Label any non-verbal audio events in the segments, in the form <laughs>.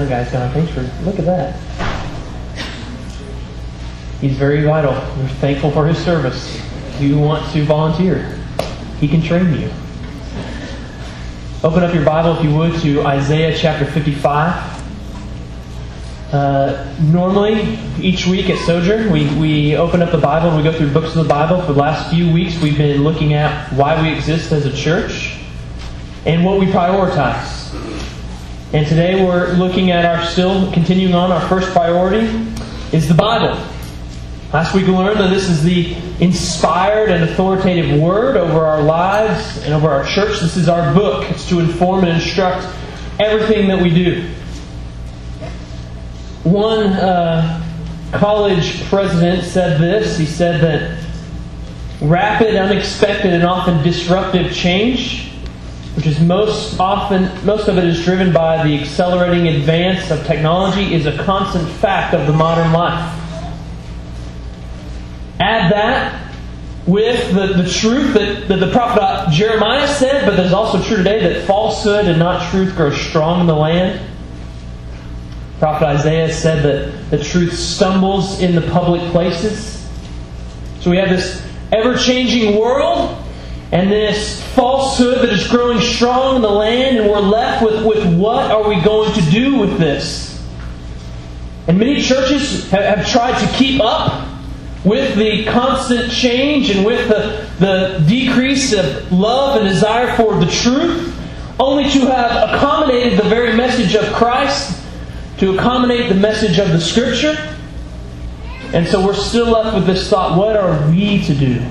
sound guy's gone. Thanks for look at that. He's very vital. We're thankful for his service. If you want to volunteer, he can train you. Open up your Bible, if you would, to Isaiah chapter 55. Uh, normally, each week at Sojourn, we, we open up the Bible and we go through books of the Bible. For the last few weeks, we've been looking at why we exist as a church and what we prioritize. And today we're looking at our still continuing on our first priority is the Bible. Last week we learned that this is the inspired and authoritative word over our lives and over our church. This is our book. It's to inform and instruct everything that we do. One uh, college president said this. He said that rapid, unexpected, and often disruptive change which is most often most of it is driven by the accelerating advance of technology is a constant fact of the modern life. Add that with the, the truth that, that the prophet uh, jeremiah said but that is also true today that falsehood and not truth grow strong in the land. Prophet isaiah said that the truth stumbles in the public places. So we have this ever-changing world and this falsehood that is growing strong in the land, and we're left with, with what are we going to do with this? And many churches have, have tried to keep up with the constant change and with the, the decrease of love and desire for the truth, only to have accommodated the very message of Christ, to accommodate the message of the Scripture. And so we're still left with this thought what are we to do?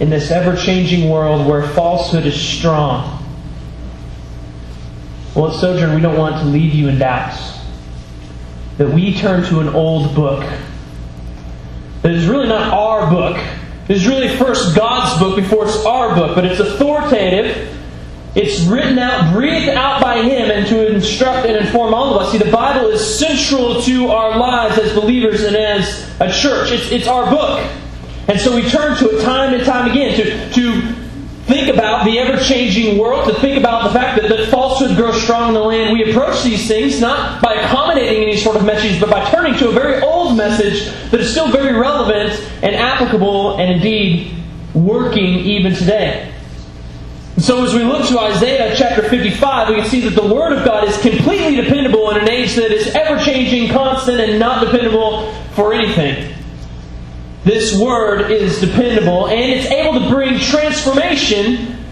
In this ever changing world where falsehood is strong. Well, at Sojourn, we don't want to leave you in doubt. That we turn to an old book. That is really not our book. It is really first God's book before it's our book, but it's authoritative. It's written out, breathed out by Him, and to instruct and inform all of us. See, the Bible is central to our lives as believers and as a church. It's, it's our book. And so we turn to it time and time again to, to think about the ever changing world, to think about the fact that, that falsehood grows strong in the land. We approach these things not by accommodating any sort of message, but by turning to a very old message that is still very relevant and applicable and indeed working even today. And so as we look to Isaiah chapter 55, we can see that the Word of God is completely dependable in an age that is ever changing, constant, and not dependable for anything. This word is dependable and it's able to bring transformation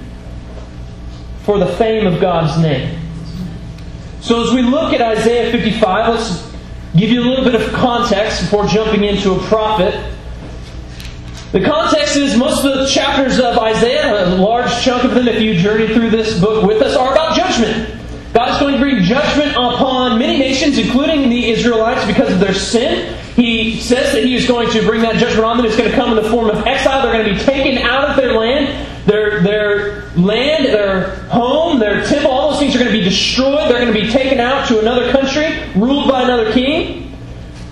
for the fame of God's name. So, as we look at Isaiah 55, let's give you a little bit of context before jumping into a prophet. The context is most of the chapters of Isaiah, a large chunk of them, if you journey through this book with us, are about judgment. God is going to bring judgment upon many nations, including the Israelites, because of their sin. He says that He is going to bring that judgment on them. It's going to come in the form of exile. They're going to be taken out of their land. Their, their land, their home, their temple, all those things are going to be destroyed. They're going to be taken out to another country, ruled by another king.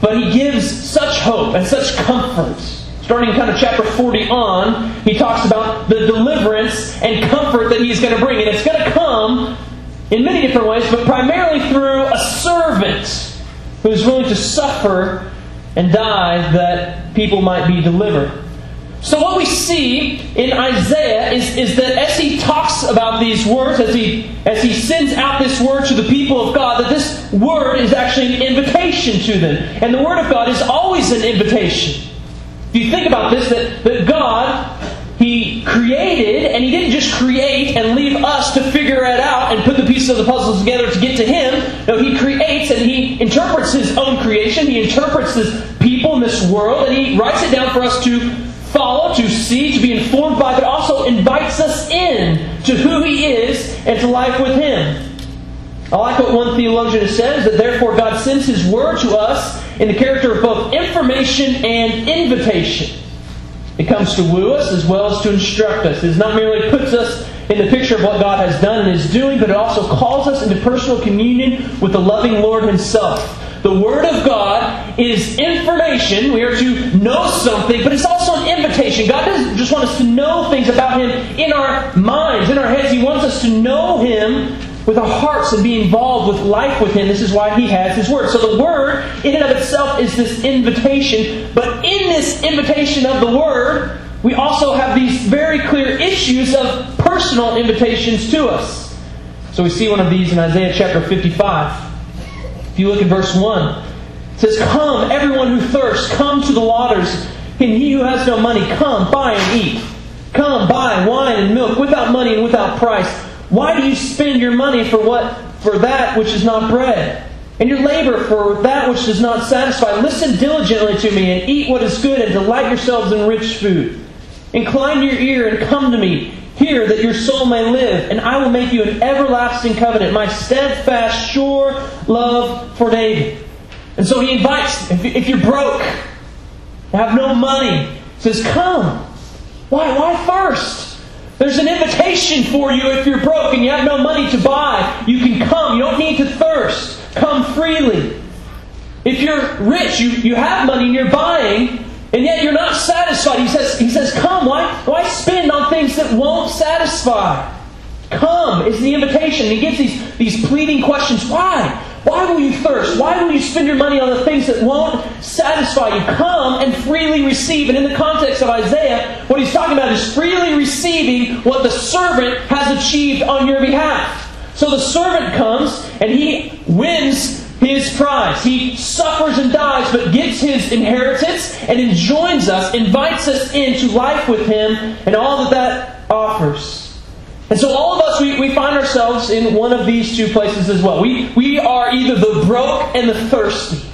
But He gives such hope and such comfort starting kind of chapter 40 on, he talks about the deliverance and comfort that he's going to bring. And it's going to come in many different ways, but primarily through a servant who is willing to suffer and die that people might be delivered. So what we see in Isaiah is, is that as he talks about these words, as he as he sends out this word to the people of God, that this word is actually an invitation to them. And the word of God is always an invitation. If you think about this, that, that God he created, and He didn't just create and leave us to figure it out and put the pieces of the puzzle together to get to Him. No, He creates and He interprets His own creation. He interprets His people in this world, and He writes it down for us to follow, to see, to be informed by, but also invites us in to who He is and to life with Him. I like what one theologian says that therefore God sends His Word to us in the character of both information and invitation. It comes to woo us as well as to instruct us. It not merely puts us in the picture of what God has done and is doing, but it also calls us into personal communion with the loving Lord Himself. The Word of God is information. We are to know something, but it's also an invitation. God doesn't just want us to know things about Him in our minds, in our heads. He wants us to know Him with our hearts and be involved with life with Him. This is why He has His Word. So the Word, in and of itself, is this invitation. But in this invitation of the Word, we also have these very clear issues of personal invitations to us. So we see one of these in Isaiah chapter 55. If you look at verse 1, it says, Come, everyone who thirsts, come to the waters, and he who has no money, come, buy and eat. Come, buy wine and milk without money and without price. Why do you spend your money for what for that which is not bread? And your labor for that which does not satisfy. Listen diligently to me and eat what is good and delight yourselves in rich food. Incline your ear and come to me. Hear that your soul may live, and I will make you an everlasting covenant, my steadfast, sure love for David. And so he invites, if you're broke, have no money, says, Come. Why? Why first? There's an invitation for you if you're broke and you have no money to buy. You can come. You don't need to thirst. Come freely. If you're rich, you, you have money and you're buying, and yet you're not satisfied. He says, he says, Come, why, why spend on things that won't satisfy? Come is the invitation. He gives these, these pleading questions. Why? Why will you thirst? Why will you spend your money on the things that won't satisfy you? Come and freely receive. And in the context of Isaiah, what he's talking about is freely receiving what the servant has achieved on your behalf. So the servant comes and he wins his prize. He suffers and dies, but gets his inheritance and enjoins us, invites us into life with him and all that that offers. And so all of us, we, we find ourselves in one of these two places as well. We, we are either the broke and the thirsty,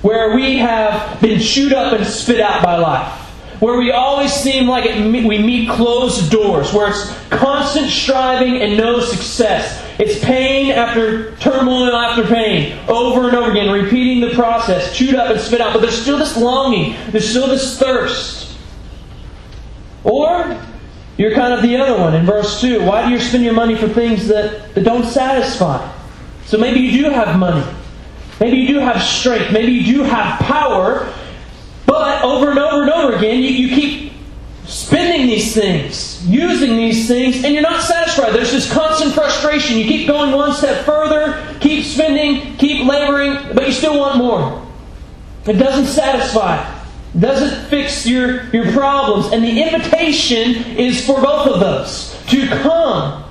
where we have been chewed up and spit out by life where we always seem like it, we meet closed doors, where it's constant striving and no success. It's pain after turmoil after pain, over and over again, repeating the process, chewed up and spit out. But there's still this longing, there's still this thirst. Or you're kind of the other one in verse 2. Why do you spend your money for things that, that don't satisfy? So maybe you do have money. Maybe you do have strength. Maybe you do have power. But over and over and over again, you, you keep spending these things, using these things, and you're not satisfied. There's this constant frustration. You keep going one step further, keep spending, keep laboring, but you still want more. It doesn't satisfy. Doesn't fix your, your problems. And the invitation is for both of those to come.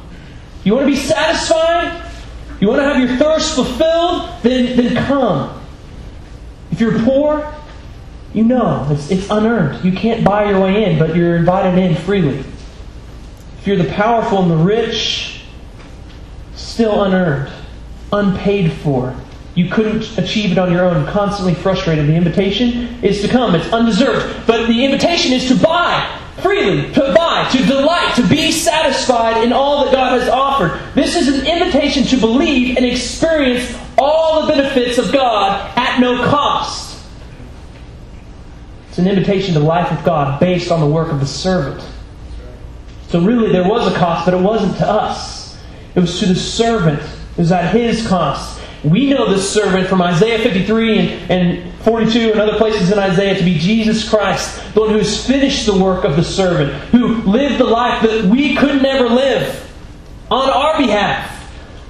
You want to be satisfied? You want to have your thirst fulfilled? Then, then come. If you're poor, you know it's, it's unearned. You can't buy your way in, but you're invited in freely. If you're the powerful and the rich, still unearned, unpaid for. You couldn't achieve it on your own, constantly frustrated. The invitation is to come. It's undeserved. But the invitation is to buy freely, to buy, to delight, to be satisfied in all that God has offered. This is an invitation to believe and experience all the benefits of God at no cost. It's an invitation to life with God based on the work of the servant. So really, there was a cost, but it wasn't to us. It was to the servant. It was at his cost. We know this servant from Isaiah 53 and, and 42 and other places in Isaiah to be Jesus Christ, the one who has finished the work of the servant, who lived the life that we could never live on our behalf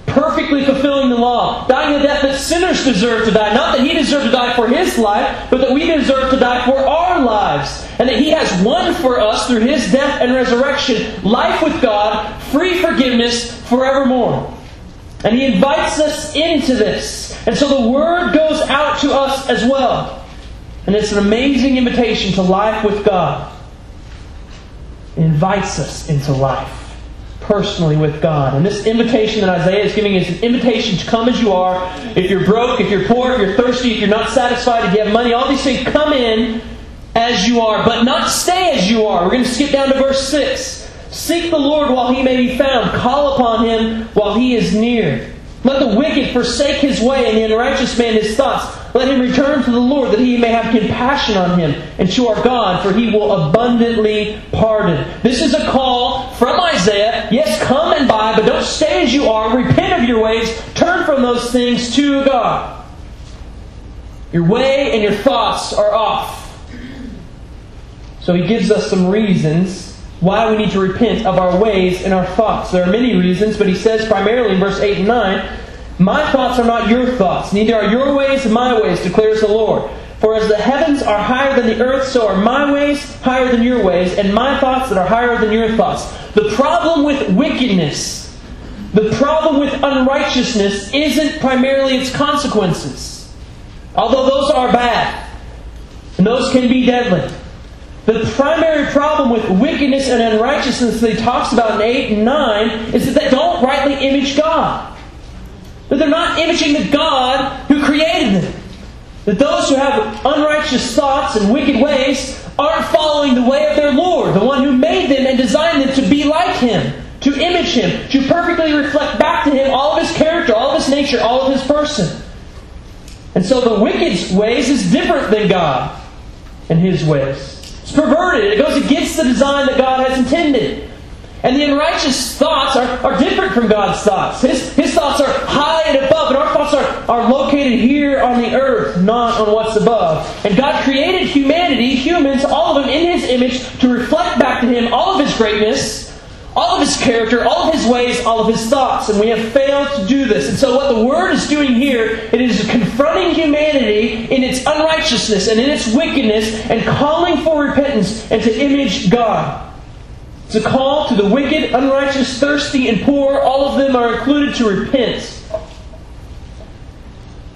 perfectly fulfilling the law, dying the death that sinners deserve to die. Not that he deserved to die for his life, but that we deserve to die for our lives. And that he has won for us through his death and resurrection life with God, free forgiveness forevermore. And he invites us into this. And so the word goes out to us as well. And it's an amazing invitation to life with God. It invites us into life personally with God. And this invitation that Isaiah is giving is an invitation to come as you are. If you're broke, if you're poor, if you're thirsty, if you're not satisfied, if you have money, all these things, come in as you are, but not stay as you are. We're going to skip down to verse 6. Seek the Lord while he may be found, call upon him while he is near. Let the wicked forsake his way, and the unrighteous man his thoughts. Let him return to the Lord, that he may have compassion on him, and to our God, for he will abundantly pardon. This is a call from Isaiah. Yes, come and buy, but don't stay as you are. Repent of your ways. Turn from those things to God. Your way and your thoughts are off. So he gives us some reasons why we need to repent of our ways and our thoughts. There are many reasons, but he says primarily in verse 8 and 9, My thoughts are not your thoughts, neither are your ways my ways, declares the Lord. For as the heavens are higher than the earth, so are my ways higher than your ways, and my thoughts that are higher than your thoughts. The problem with wickedness, the problem with unrighteousness, isn't primarily its consequences. Although those are bad, and those can be deadly. The primary problem with wickedness and unrighteousness that he talks about in 8 and 9 is that they don't rightly image God. That they're not imaging the God who created them. That those who have unrighteous thoughts and wicked ways aren't following the way of their Lord, the one who made them and designed them to be like Him, to image Him, to perfectly reflect back to Him all of His character, all of His nature, all of His person. And so the wicked's ways is different than God and His ways. It's perverted. It goes against the design that God has intended. And the unrighteous thoughts are, are different from God's thoughts. His, his thoughts are high and above, and our thoughts are, are located here on the earth, not on what's above. And God created humanity, humans, all of them in His image, to reflect back to Him all of His greatness all of his character, all of his ways, all of his thoughts, and we have failed to do this. And so, what the Word is doing here, it is confronting humanity in its unrighteousness and in its wickedness, and calling for repentance and to image God. It's a call to the wicked, unrighteous, thirsty, and poor. All of them are included to repent.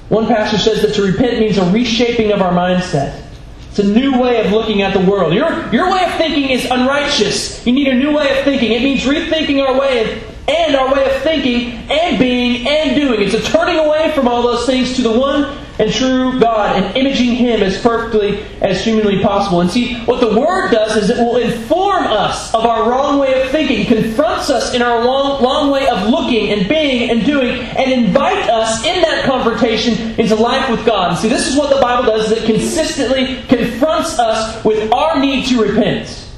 One pastor says that to repent means a reshaping of our mindset. It's a new way of looking at the world. Your, your way of thinking is unrighteous. You need a new way of thinking. It means rethinking our way and our way of thinking and being and doing. It's a turning away from all those things to the one and true God and imaging Him as perfectly as humanly possible. And see, what the Word does is it will inform us of our wrong way of thinking, confronts us in our long, long way of looking and being and doing, and invite us in that confrontation into life with God. And see, this is what the Bible does, it consistently confronts us with our need to repent.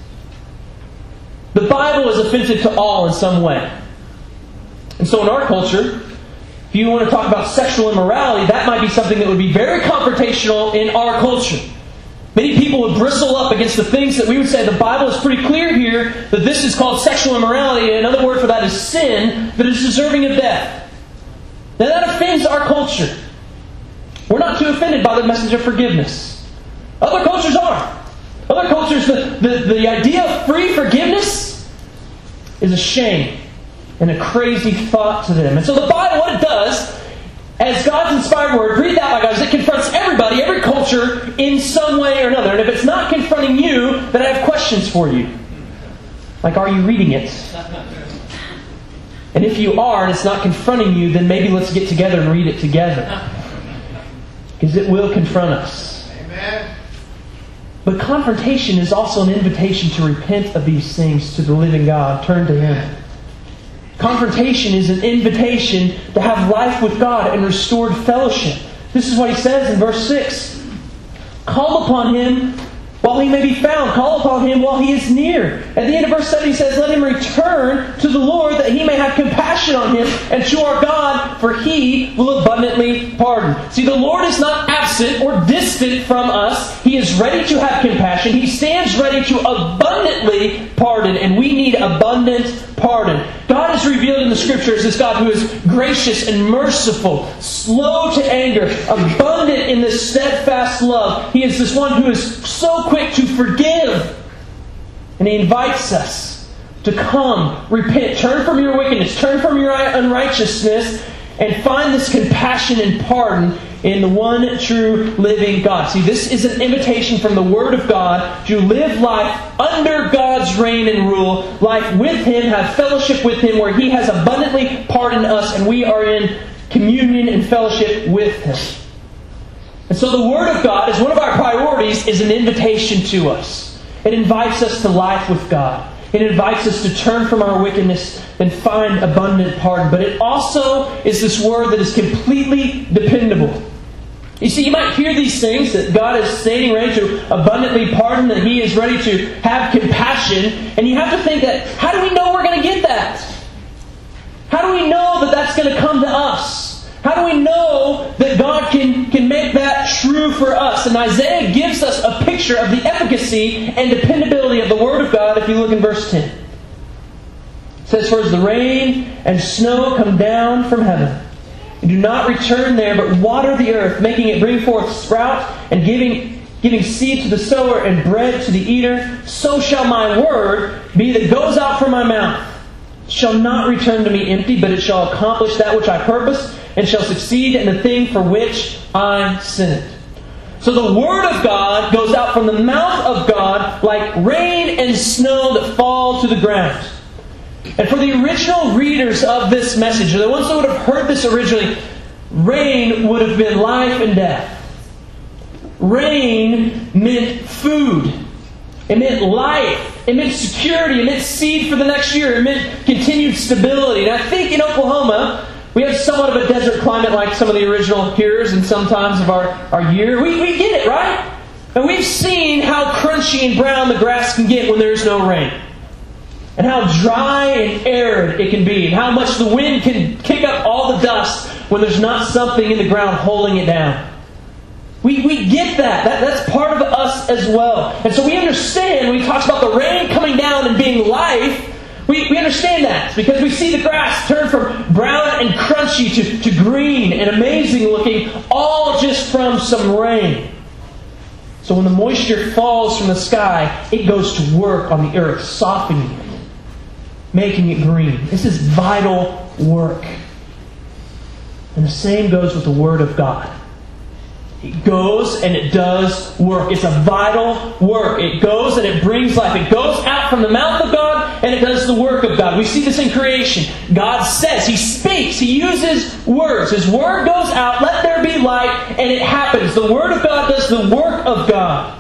The Bible is offensive to all in some way. And so in our culture, if you want to talk about sexual immorality, that might be something that would be very confrontational in our culture. Many people would bristle up against the things that we would say the Bible is pretty clear here that this is called sexual immorality, and another word for that is sin that is deserving of death. Now that offends our culture. We're not too offended by the message of forgiveness. Other cultures are. Other cultures, the, the, the idea of free forgiveness is a shame and a crazy thought to them. And so the Bible, what it does, as God's inspired word, read that by God, it confronts everybody, every culture, in some way or another. And if it's not confronting you, then I have questions for you. Like, are you reading it? And if you are, and it's not confronting you, then maybe let's get together and read it together. Because it will confront us. Amen. But confrontation is also an invitation to repent of these things to the living God. Turn to Him. Confrontation is an invitation to have life with God and restored fellowship. This is what he says in verse 6. Call upon him while he may be found. Call upon him while he is near. At the end of verse 7, he says, Let him return to the Lord that he may have compassion on him and to our God, for he will abundantly pardon. See, the Lord is not absent or distant from us. He is ready to have compassion. He stands ready to abundantly pardon, and we need abundant pardon. God is revealed in the Scriptures as God who is gracious and merciful, slow to anger, abundant in this steadfast love. He is this one who is so quick to forgive. And He invites us to come, repent, turn from your wickedness, turn from your unrighteousness, and find this compassion and pardon in the one true living God. See, this is an invitation from the Word of God to live life under God's reign and rule, life with Him, have fellowship with Him, where He has abundantly pardoned us, and we are in communion and fellowship with Him. And so the Word of God, as one of our priorities, is an invitation to us. It invites us to life with God. It invites us to turn from our wickedness and find abundant pardon. But it also is this word that is completely dependable. You see, you might hear these things that God is standing ready to abundantly pardon, that He is ready to have compassion, and you have to think that how do we know we're going to get that? How do we know that that's going to come to us? How do we know that God can, can make that true for us? And Isaiah gives us a picture of the efficacy and dependability of the Word of God if you look in verse 10. It says, For as the rain and snow come down from heaven, and do not return there, but water the earth, making it bring forth sprout, and giving, giving seed to the sower and bread to the eater, so shall my word be that goes out from my mouth. Shall not return to me empty, but it shall accomplish that which I purpose, and shall succeed in the thing for which I sent. So the Word of God goes out from the mouth of God like rain and snow that fall to the ground. And for the original readers of this message, or the ones that would have heard this originally, rain would have been life and death. Rain meant food. It meant life. It meant security. It meant seed for the next year. It meant continued stability. And I think in Oklahoma, we have somewhat of a desert climate like some of the original hearers and sometimes of our, our year. We, we get it, right? And we've seen how crunchy and brown the grass can get when there's no rain and how dry and arid it can be, and how much the wind can kick up all the dust when there's not something in the ground holding it down. We, we get that. that. That's part of us as well. And so we understand he talks about the rain coming down and being life, we, we understand that because we see the grass turn from brown and crunchy to, to green and amazing looking, all just from some rain. So when the moisture falls from the sky, it goes to work on the earth, softening it making it green. This is vital work. And the same goes with the Word of God. It goes and it does work. It's a vital work. It goes and it brings life. It goes out from the mouth of God and it does the work of God. We see this in creation. God says, He speaks, He uses words. His Word goes out, let there be light, and it happens. The Word of God does the work of God.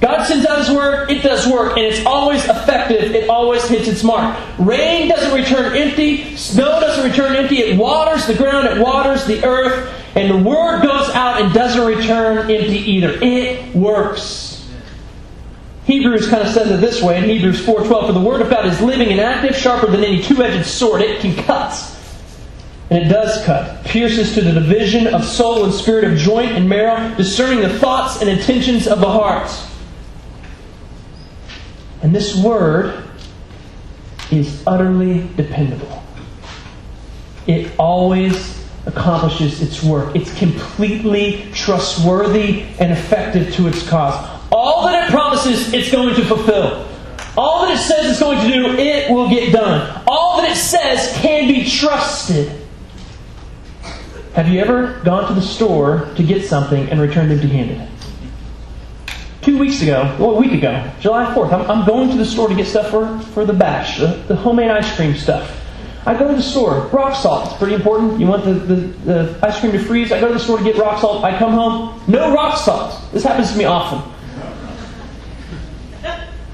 God sends out His word, it does work, and it's always effective. It always hits its mark. Rain doesn't return empty, snow doesn't return empty. It waters the ground, it waters the earth, and the word goes out and doesn't return empty either. It works. Hebrews kind of says it this way in Hebrews 4:12, "For the word of God is living and active, sharper than any two-edged sword. It can cut." And it does cut, pierces to the division of soul and spirit, of joint and marrow, discerning the thoughts and intentions of the heart. And this word is utterly dependable. It always accomplishes its work. It's completely trustworthy and effective to its cause. All that it promises, it's going to fulfill. All that it says it's going to do, it will get done. All that it says can be trusted. Have you ever gone to the store to get something and returned empty handed? two weeks ago, well, a week ago, July 4th, I'm, I'm going to the store to get stuff for, for the bash, the, the homemade ice cream stuff. I go to the store, rock salt, it's pretty important. You want the, the, the, ice cream to freeze? I go to the store to get rock salt. I come home, no rock salt. This happens to me often.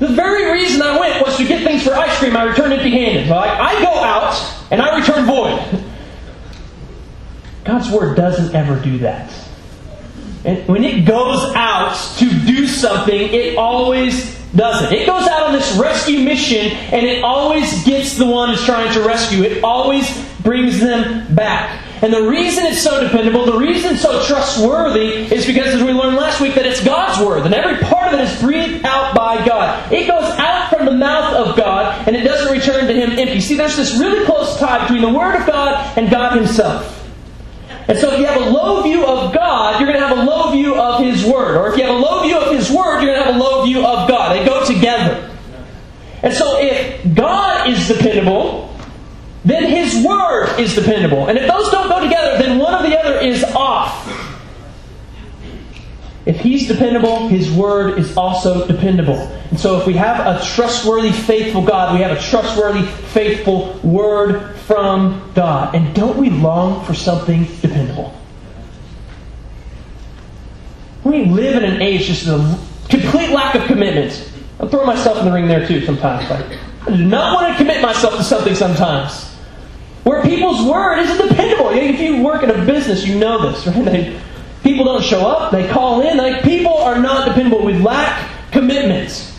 The very reason I went was to get things for ice cream. I returned empty handed. I go out and I return void. God's Word doesn't ever do that. And when it goes out to do something, it always does it. It goes out on this rescue mission and it always gets the one who's trying to rescue. It always brings them back. And the reason it's so dependable, the reason it's so trustworthy, is because, as we learned last week, that it's God's Word. And every part of it is breathed out by God. It goes out from the mouth of God and it doesn't return to Him empty. See, there's this really close tie between the Word of God and God Himself. And so if you have a low view of God, you're going to have a low view of His Word. Or if you have a low view of His Word, you're going to have a low view of God. They go together. And so if God is dependable, then His Word is dependable. And if those don't go together, then one or the other is off. If He's dependable, His Word is also dependable. And so if we have a trustworthy, faithful God, we have a trustworthy, faithful Word from God. And don't we long for something dependable? We live in an age just of complete lack of commitment. I'm throwing myself in the ring there too sometimes. I do not want to commit myself to something sometimes. Where people's word isn't dependable. If you work in a business, you know this, <laughs> right? They, people don't show up, they call in. Like people are not dependable. We lack commitments.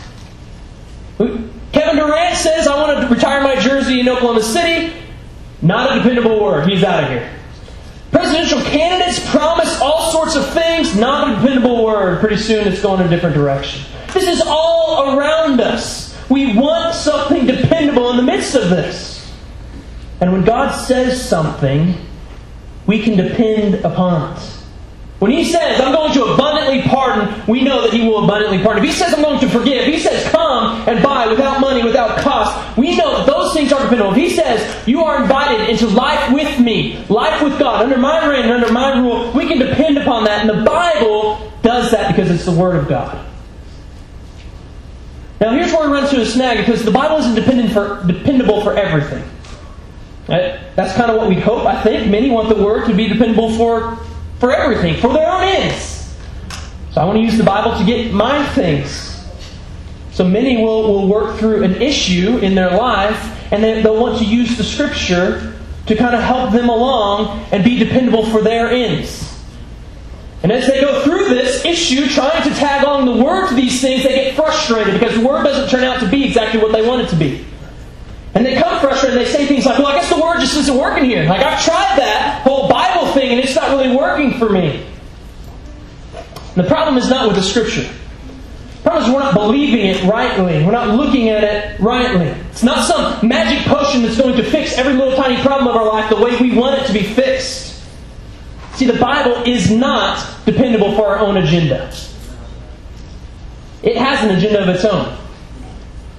Kevin Durant says, I want to retire my jersey in Oklahoma City. Not a dependable word. He's out of here. Presidential candidates promise all sorts of things. Not a dependable word. Pretty soon it's going a different direction. This is all around us. We want something dependable in the midst of this. And when God says something, we can depend upon it. When he says, I'm going to abundantly pardon, we know that he will abundantly pardon. If he says, I'm going to forgive, he says, come and buy without money, without cost, we know that those things are dependable. If he says, you are invited into life with me, life with God, under my reign and under my rule, we can depend upon that. And the Bible does that because it's the Word of God. Now, here's where we run into a snag because the Bible isn't dependent for, dependable for everything. That's kind of what we hope, I think. Many want the Word to be dependable for for everything, for their own ends. So I want to use the Bible to get my things. So many will, will work through an issue in their life, and they, they'll want to use the Scripture to kind of help them along and be dependable for their ends. And as they go through this issue, trying to tag on the Word to these things, they get frustrated because the Word doesn't turn out to be exactly what they want it to be. And they come frustrated and they say things like, well, I guess the word just isn't working here. Like, I've tried that whole Bible thing and it's not really working for me. And the problem is not with the Scripture. The problem is we're not believing it rightly. We're not looking at it rightly. It's not some magic potion that's going to fix every little tiny problem of our life the way we want it to be fixed. See, the Bible is not dependable for our own agenda. It has an agenda of its own.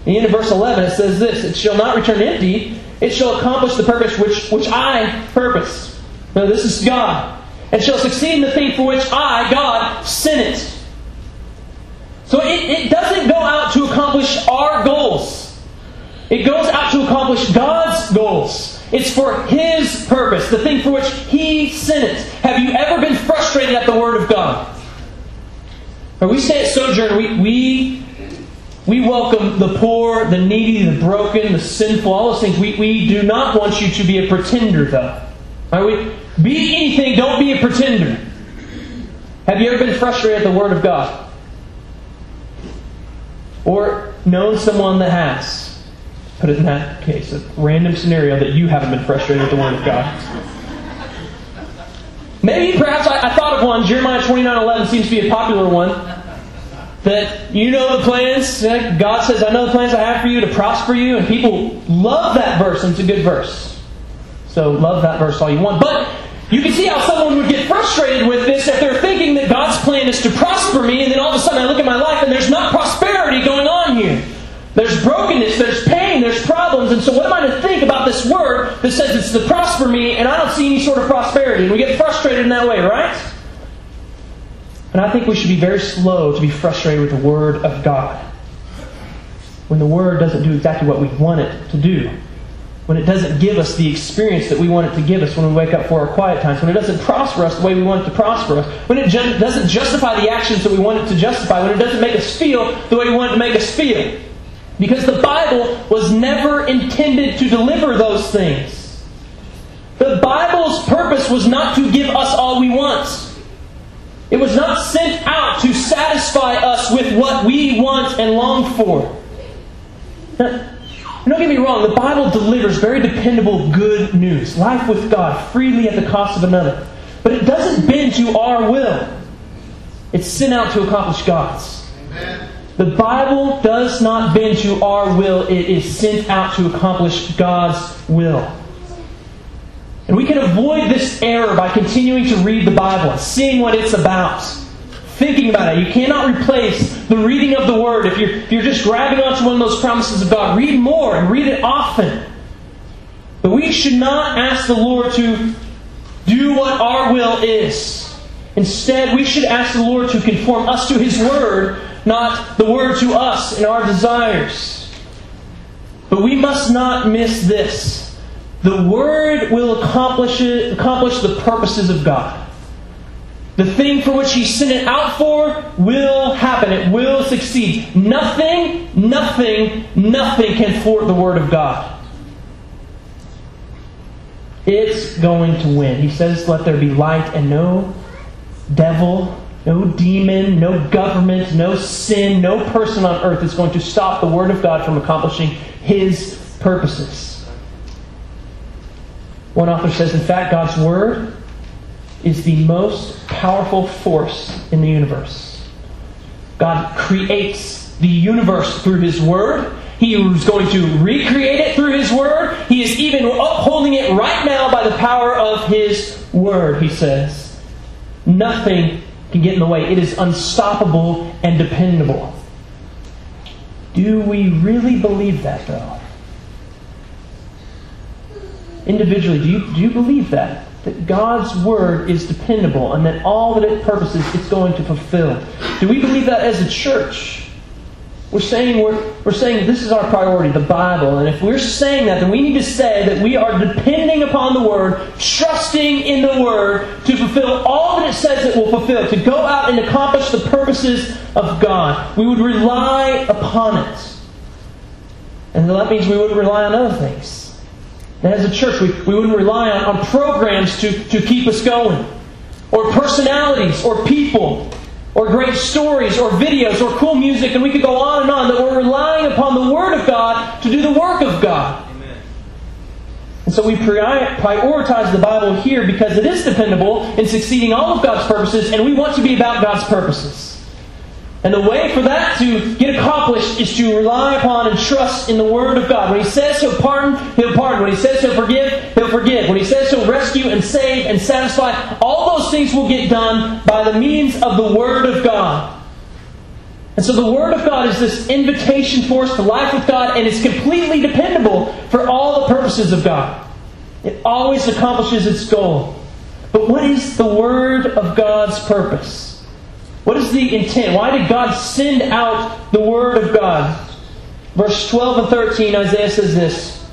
The end of verse 11, it says this It shall not return empty, it shall accomplish the purpose which, which I purpose. Now, this is God. And shall succeed in the thing for which I, God, sent it. So it, it doesn't go out to accomplish our goals. It goes out to accomplish God's goals. It's for His purpose, the thing for which He sent it. Have you ever been frustrated at the Word of God? Or we say at Sojourn, we, we, we welcome the poor, the needy, the broken, the sinful, all those things. We, we do not want you to be a pretender, though. Right? We, be anything, don't be a pretender. Have you ever been frustrated at the Word of God? Or known someone that has? Put it in that case, a random scenario that you haven't been frustrated at the Word of God. Maybe perhaps I, I thought of one. Jeremiah 29.11 seems to be a popular one. That you know the plans. God says, I know the plans I have for you to prosper you. And people love that verse, and it's a good verse. So love that verse all you want. But you can see how someone would get frustrated with this if they're thinking that God's plan is to prosper me, and then all of a sudden I look at my life and there's not prosperity going on here. There's brokenness, there's pain, there's problems, and so what am I to think about this word that says it's to prosper me, and I don't see any sort of prosperity? And we get frustrated in that way, right? And I think we should be very slow to be frustrated with the Word of God. When the Word doesn't do exactly what we want it to do. When it doesn't give us the experience that we want it to give us when we wake up for our quiet times. When it doesn't prosper us the way we want it to prosper us. When it ju- doesn't justify the actions that we want it to justify. When it doesn't make us feel the way we want it to make us feel. Because the Bible was never intended to deliver those things. The Bible's purpose was not to give us all we want. It was not sent out to satisfy us with what we want and long for. Now, don't get me wrong, the Bible delivers very dependable good news. Life with God freely at the cost of another. But it doesn't bend to our will. It's sent out to accomplish God's. The Bible does not bend to our will, it is sent out to accomplish God's will. And we can avoid this error by continuing to read the Bible and seeing what it's about. Thinking about it. You cannot replace the reading of the Word if you're, if you're just grabbing onto one of those promises of God. Read more and read it often. But we should not ask the Lord to do what our will is. Instead, we should ask the Lord to conform us to His Word not the word to us and our desires. But we must not miss this. The word will accomplish it, accomplish the purposes of God. The thing for which he sent it out for will happen. It will succeed. Nothing, nothing, nothing can thwart the Word of God. It's going to win. He says, Let there be light, and no devil, no demon, no government, no sin, no person on earth is going to stop the Word of God from accomplishing His purposes. One author says, in fact, God's Word is the most powerful force in the universe. God creates the universe through His Word. He is going to recreate it through His Word. He is even upholding it right now by the power of His Word, he says. Nothing can get in the way. It is unstoppable and dependable. Do we really believe that, though? Individually, do you, do you believe that? That God's Word is dependable and that all that it purposes it's going to fulfill. Do we believe that as a church? We're saying we're, we're saying this is our priority, the Bible. And if we're saying that, then we need to say that we are depending upon the Word, trusting in the Word to fulfill all that it says it will fulfill, to go out and accomplish the purposes of God. We would rely upon it. And that means we wouldn't rely on other things. And as a church, we, we wouldn't rely on, on programs to, to keep us going, or personalities, or people or great stories or videos or cool music, and we could go on and on, that we're relying upon the Word of God to do the work of God. Amen. And so we prioritize the Bible here because it is dependable in succeeding all of God's purposes, and we want to be about God's purposes. And the way for that to get accomplished is to rely upon and trust in the Word of God. When He says He'll pardon, He'll pardon. When He says He'll forgive, He'll forgive. When He says He'll rescue and save and satisfy, all those things will get done by the means of the Word of God. And so the Word of God is this invitation for us to life with God, and it's completely dependable for all the purposes of God. It always accomplishes its goal. But what is the Word of God's purpose? What is the intent? Why did God send out the Word of God? Verse 12 and 13, Isaiah says this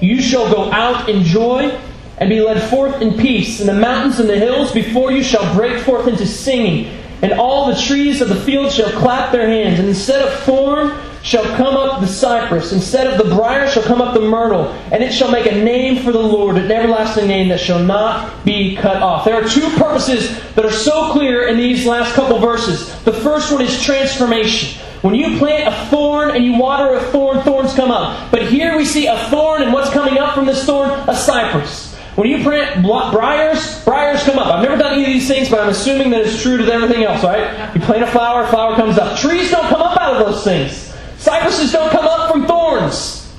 You shall go out in joy and be led forth in peace, and the mountains and the hills before you shall break forth into singing, and all the trees of the field shall clap their hands, and instead of thorn shall come up the cypress, instead of the brier shall come up the myrtle, and it shall make a name for the Lord, an everlasting name that shall not be cut off. There are two purposes that are so clear in these last couple verses. The first one is transformation. When you plant a thorn and you water a thorn, thorns come up. But here we see a thorn, and what's coming up from this thorn? A cypress. When you plant briars, briars come up. I've never done any of these things, but I'm assuming that it's true to everything else, right? You plant a flower, a flower comes up. Trees don't come up out of those things. Cypresses don't come up from thorns.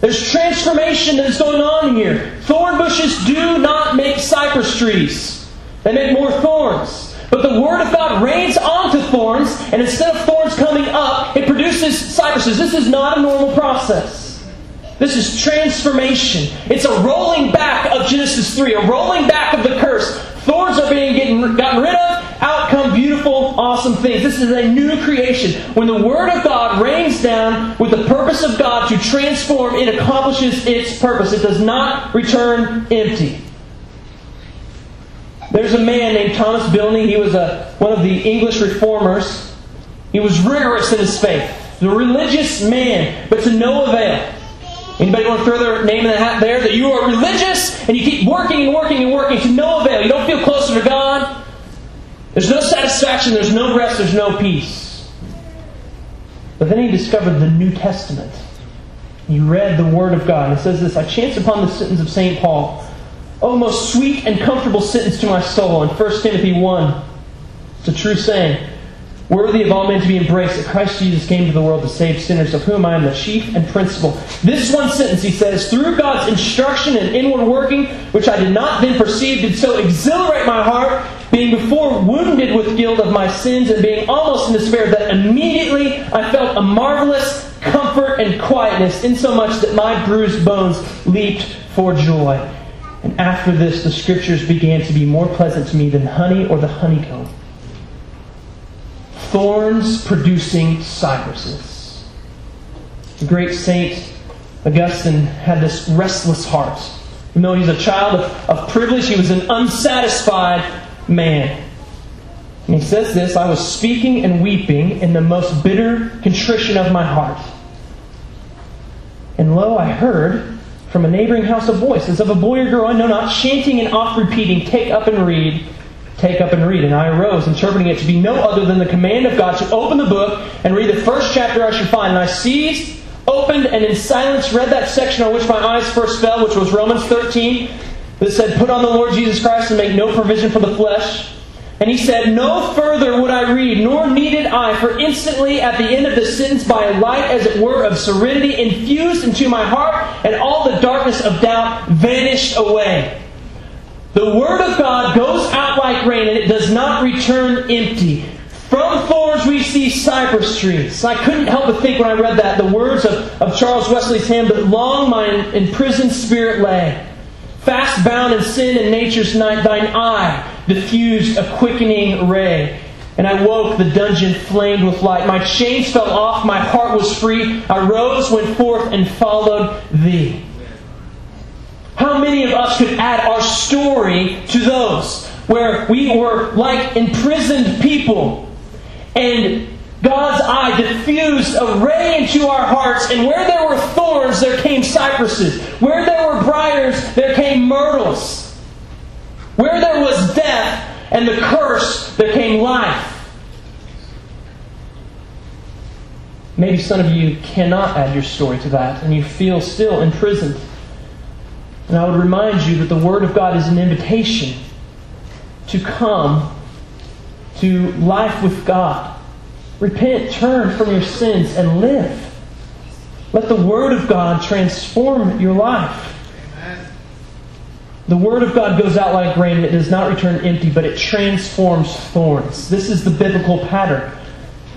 There's transformation that is going on here. Thorn bushes do not make cypress trees, they make more thorns. But the Word of God rains onto thorns, and instead of thorns coming up, it produces cypresses. This is not a normal process. This is transformation. It's a rolling back of Genesis 3, a rolling back of the curse. Thorns are being getting, gotten rid of, awesome things. This is a new creation. When the Word of God rains down with the purpose of God to transform, it accomplishes its purpose. It does not return empty. There's a man named Thomas Bilney. He was a, one of the English reformers. He was rigorous in his faith. The religious man, but to no avail. Anybody want to throw their name in the hat there? That you are religious and you keep working and working and working to no avail. You don't feel closer to God. There's no satisfaction, there's no rest, there's no peace. But then he discovered the New Testament. He read the Word of God. And it says this I chance upon the sentence of St. Paul. Oh, most sweet and comfortable sentence to my soul in 1 Timothy 1. It's a true saying worthy of all men to be embraced, that Christ Jesus came to the world to save sinners, of whom I am the chief and principal. This one sentence, he says, through God's instruction and inward working, which I did not then perceive, did so exhilarate my heart, being before wounded with guilt of my sins, and being almost in despair, that immediately I felt a marvelous comfort and quietness, insomuch that my bruised bones leaped for joy. And after this, the scriptures began to be more pleasant to me than honey or the honeycomb thorns producing cypresses. The great saint Augustine had this restless heart. Even though he's a child of, of privilege, he was an unsatisfied man. And he says this I was speaking and weeping in the most bitter contrition of my heart. And lo, I heard from a neighboring house a voice, as of a boy or girl I know not, chanting and oft repeating, Take up and read, take up and read. And I arose, interpreting it to be no other than the command of God to open the book and read the first chapter I should find. And I seized, opened, and in silence read that section on which my eyes first fell, which was Romans 13, that said, Put on the Lord Jesus Christ and make no provision for the flesh and he said, No further would I read, nor needed I, for instantly at the end of the sentence, by a light as it were of serenity, infused into my heart, and all the darkness of doubt vanished away. The Word of God goes out like rain, and it does not return empty. From thorns we see cypress trees. I couldn't help but think when I read that, the words of, of Charles Wesley's hymn, But long my imprisoned spirit lay. Fast bound in sin and nature's night, thine eye diffused a quickening ray. And I woke, the dungeon flamed with light. My chains fell off, my heart was free. I rose, went forth, and followed thee. How many of us could add our story to those where we were like imprisoned people and God's eye diffused a ray into our hearts, and where there were thorns, there came cypresses. Where there were briars, there came myrtles. Where there was death and the curse, there came life. Maybe some of you cannot add your story to that, and you feel still imprisoned. And I would remind you that the Word of God is an invitation to come to life with God Repent, turn from your sins, and live. Let the Word of God transform your life. The Word of God goes out like rain, and it does not return empty, but it transforms thorns. This is the biblical pattern.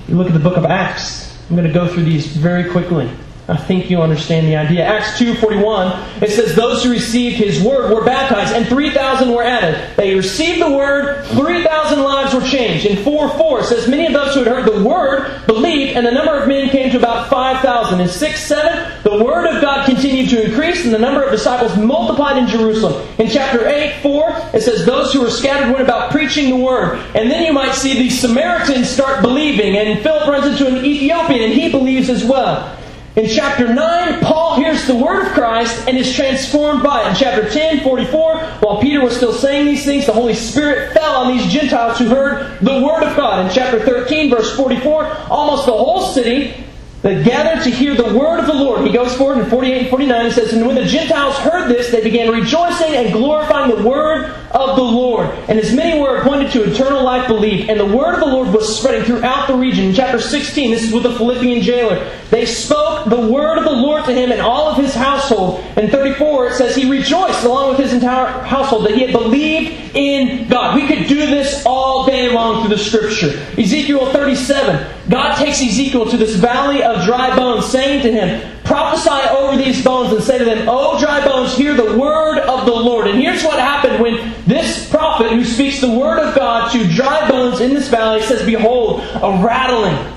You look at the book of Acts. I'm going to go through these very quickly. I think you understand the idea. Acts 2.41, it says, Those who received his word were baptized, and 3,000 were added. They received the word, 3,000 lives were changed. In 4.4, it says, Many of those who had heard the word believed, and the number of men came to about 5,000. In 6.7, the word of God continued to increase, and the number of disciples multiplied in Jerusalem. In chapter 8, 4, it says, Those who were scattered went about preaching the word. And then you might see the Samaritans start believing, and Philip runs into an Ethiopian, and he believes as well. In chapter 9, Paul hears the word of Christ and is transformed by it. In chapter 10, 44, while Peter was still saying these things, the Holy Spirit fell on these Gentiles who heard the word of God. In chapter 13, verse 44, almost the whole city that gathered to hear the word of the Lord. He goes forward in 48 and 49 and says, And when the Gentiles heard this, they began rejoicing and glorifying the word of the Lord. And as many were appointed to eternal life believed. And the word of the Lord was spreading throughout the region. In chapter 16, this is with the Philippian jailer. They spoke the word of the Lord to him and all of his household. In 34, it says, He rejoiced along with his entire household that he had believed in God. We could do this all day long through the scripture. Ezekiel 37, God takes Ezekiel to this valley of dry bones, saying to him, Prophesy over these bones and say to them, O dry bones, hear the word of the Lord. And here's what happened when this prophet who speaks the word of God to dry bones in this valley says, Behold, a rattling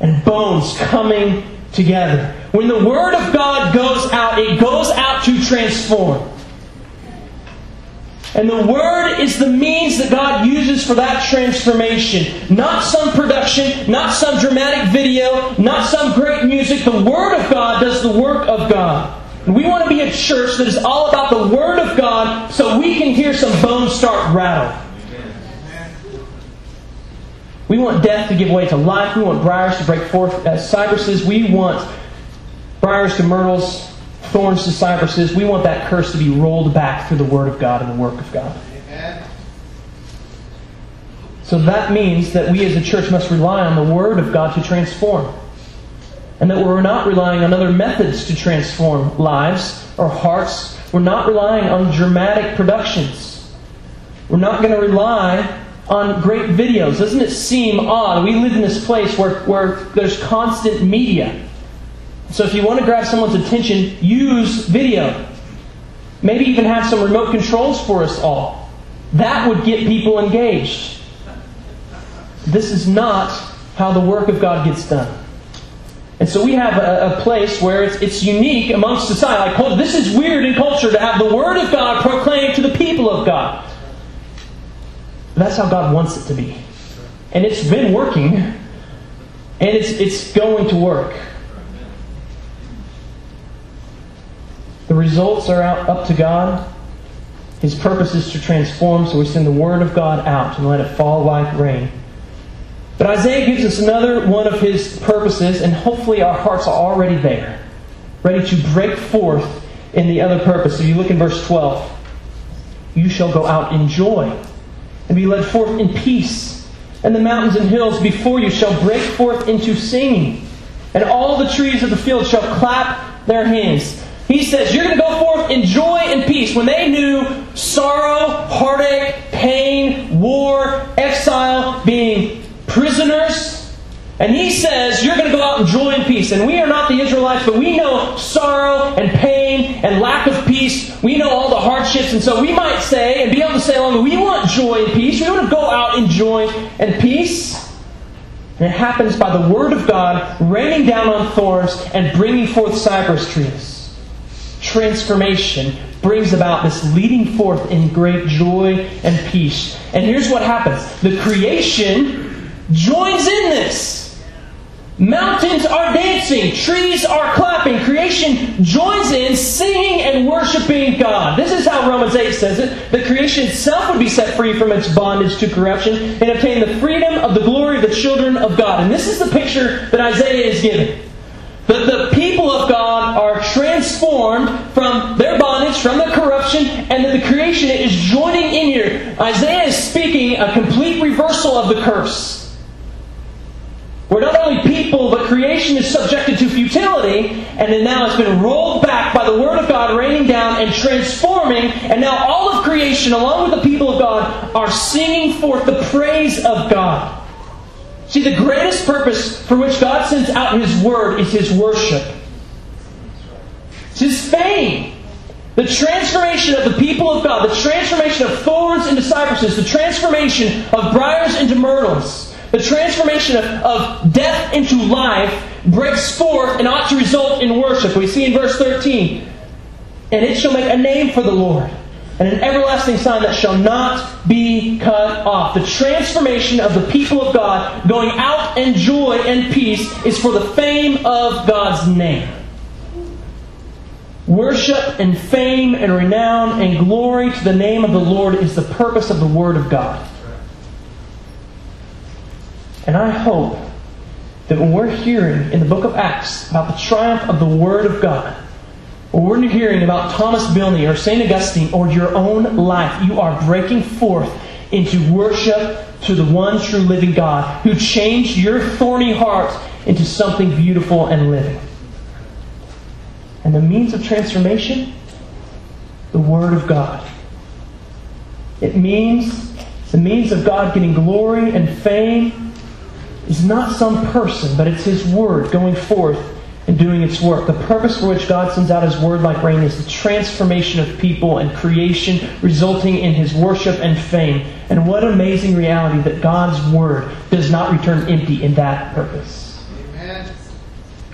and bones coming together. When the word of God goes out, it goes out to transform. And the Word is the means that God uses for that transformation. Not some production, not some dramatic video, not some great music. The Word of God does the work of God. And we want to be a church that is all about the Word of God so we can hear some bones start rattling. We want death to give way to life. We want briars to break forth as cypresses. We want briars to myrtles thorns to cypresses. We want that curse to be rolled back through the Word of God and the work of God. Amen. So that means that we as a church must rely on the Word of God to transform. And that we're not relying on other methods to transform lives or hearts. We're not relying on dramatic productions. We're not going to rely on great videos. Doesn't it seem odd? We live in this place where, where there's constant media. So if you want to grab someone's attention, use video. Maybe even have some remote controls for us all. That would get people engaged. This is not how the work of God gets done. And so we have a, a place where it's, it's, unique amongst society. Like, this is weird in culture to have the Word of God proclaimed to the people of God. But that's how God wants it to be. And it's been working, and it's, it's going to work. The results are out, up to God. His purpose is to transform, so we send the Word of God out and let it fall like rain. But Isaiah gives us another one of his purposes, and hopefully our hearts are already there, ready to break forth in the other purpose. If you look in verse 12, you shall go out in joy and be led forth in peace. And the mountains and hills before you shall break forth into singing, and all the trees of the field shall clap their hands. He says, You're going to go forth in joy and peace. When they knew sorrow, heartache, pain, war, exile, being prisoners, and he says, You're going to go out in joy and peace. And we are not the Israelites, but we know sorrow and pain and lack of peace. We know all the hardships. And so we might say, and be able to say along, we want joy and peace. We want to go out in joy and peace. And it happens by the Word of God raining down on thorns and bringing forth cypress trees transformation brings about this leading forth in great joy and peace. And here's what happens the creation joins in this. Mountains are dancing, trees are clapping, creation joins in, singing and worshiping God. This is how Romans 8 says it. The creation itself would be set free from its bondage to corruption and obtain the freedom of the glory of the children of God. And this is the picture that Isaiah is giving. That the people of God are transformed from their bondage, from their corruption, and that the creation is joining in here. Isaiah is speaking a complete reversal of the curse. Where not only people, but creation is subjected to futility, and then now it's been rolled back by the Word of God raining down and transforming, and now all of creation, along with the people of God, are singing forth the praise of God. See, the greatest purpose for which God sends out His Word is His worship. It's His fame. The transformation of the people of God, the transformation of thorns into cypresses, the transformation of briars into myrtles, the transformation of, of death into life breaks forth and ought to result in worship. We see in verse 13, and it shall make a name for the Lord and an everlasting sign that shall not be cut off. The transformation of the people of God going out in joy and peace is for the fame of God's name. Worship and fame and renown and glory to the name of the Lord is the purpose of the Word of God. And I hope that when we're hearing in the book of Acts about the triumph of the Word of God, or we're hearing about Thomas Bilney or St. Augustine or your own life, you are breaking forth into worship to the one true living God who changed your thorny heart into something beautiful and living. And the means of transformation? The Word of God. It means the means of God getting glory and fame is not some person, but it's His Word going forth and doing its work. The purpose for which God sends out His word like rain is the transformation of people and creation, resulting in His worship and fame. And what amazing reality that God's word does not return empty in that purpose. Amen.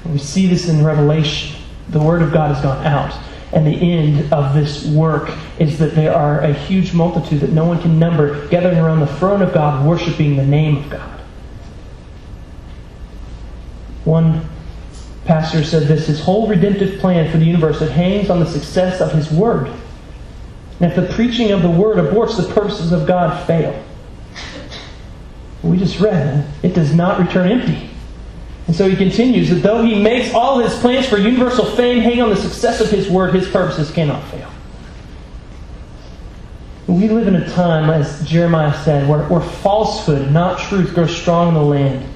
We see this in Revelation. The word of God has gone out. And the end of this work is that there are a huge multitude that no one can number gathering around the throne of God, worshiping the name of God. One pastor said this his whole redemptive plan for the universe it hangs on the success of his word. And if the preaching of the word aborts, the purposes of God fail. We just read it does not return empty. And so he continues that though he makes all his plans for universal fame hang on the success of his word, his purposes cannot fail. We live in a time, as Jeremiah said, where, where falsehood, not truth, grows strong in the land.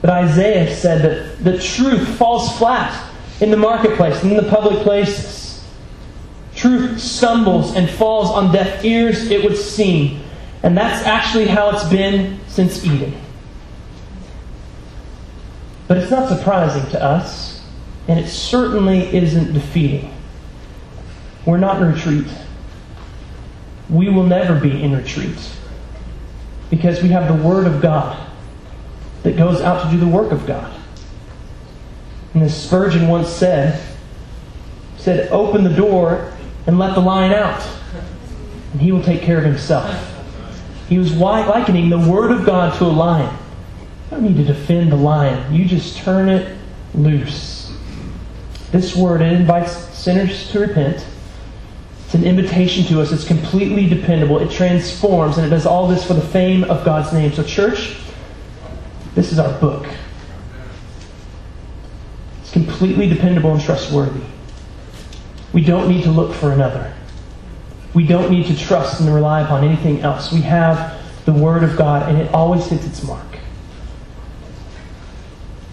But Isaiah said that the truth falls flat in the marketplace and in the public places. Truth stumbles and falls on deaf ears, it would seem. And that's actually how it's been since Eden. But it's not surprising to us, and it certainly isn't defeating. We're not in retreat. We will never be in retreat because we have the Word of God that goes out to do the work of God. And as Spurgeon once said, said, open the door and let the lion out, and he will take care of himself. He was likening the Word of God to a lion. You don't need to defend the lion, you just turn it loose. This Word it invites sinners to repent. It's an invitation to us. It's completely dependable. It transforms, and it does all this for the fame of God's name. So, church, this is our book. It's completely dependable and trustworthy. We don't need to look for another. We don't need to trust and rely upon anything else. We have the Word of God, and it always hits its mark.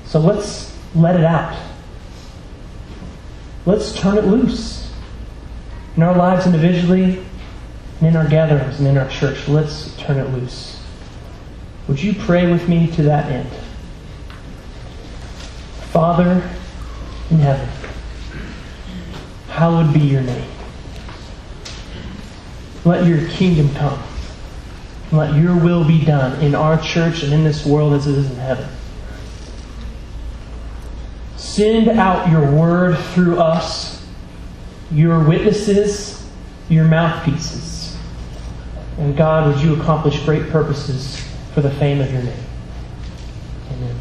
So let's let it out. Let's turn it loose in our lives individually, and in our gatherings and in our church. Let's turn it loose. Would you pray with me to that end? Father in heaven, hallowed be your name. Let your kingdom come. Let your will be done in our church and in this world as it is in heaven. Send out your word through us your witnesses, your mouthpieces. And God, would you accomplish great purposes for the fame of your name? Amen.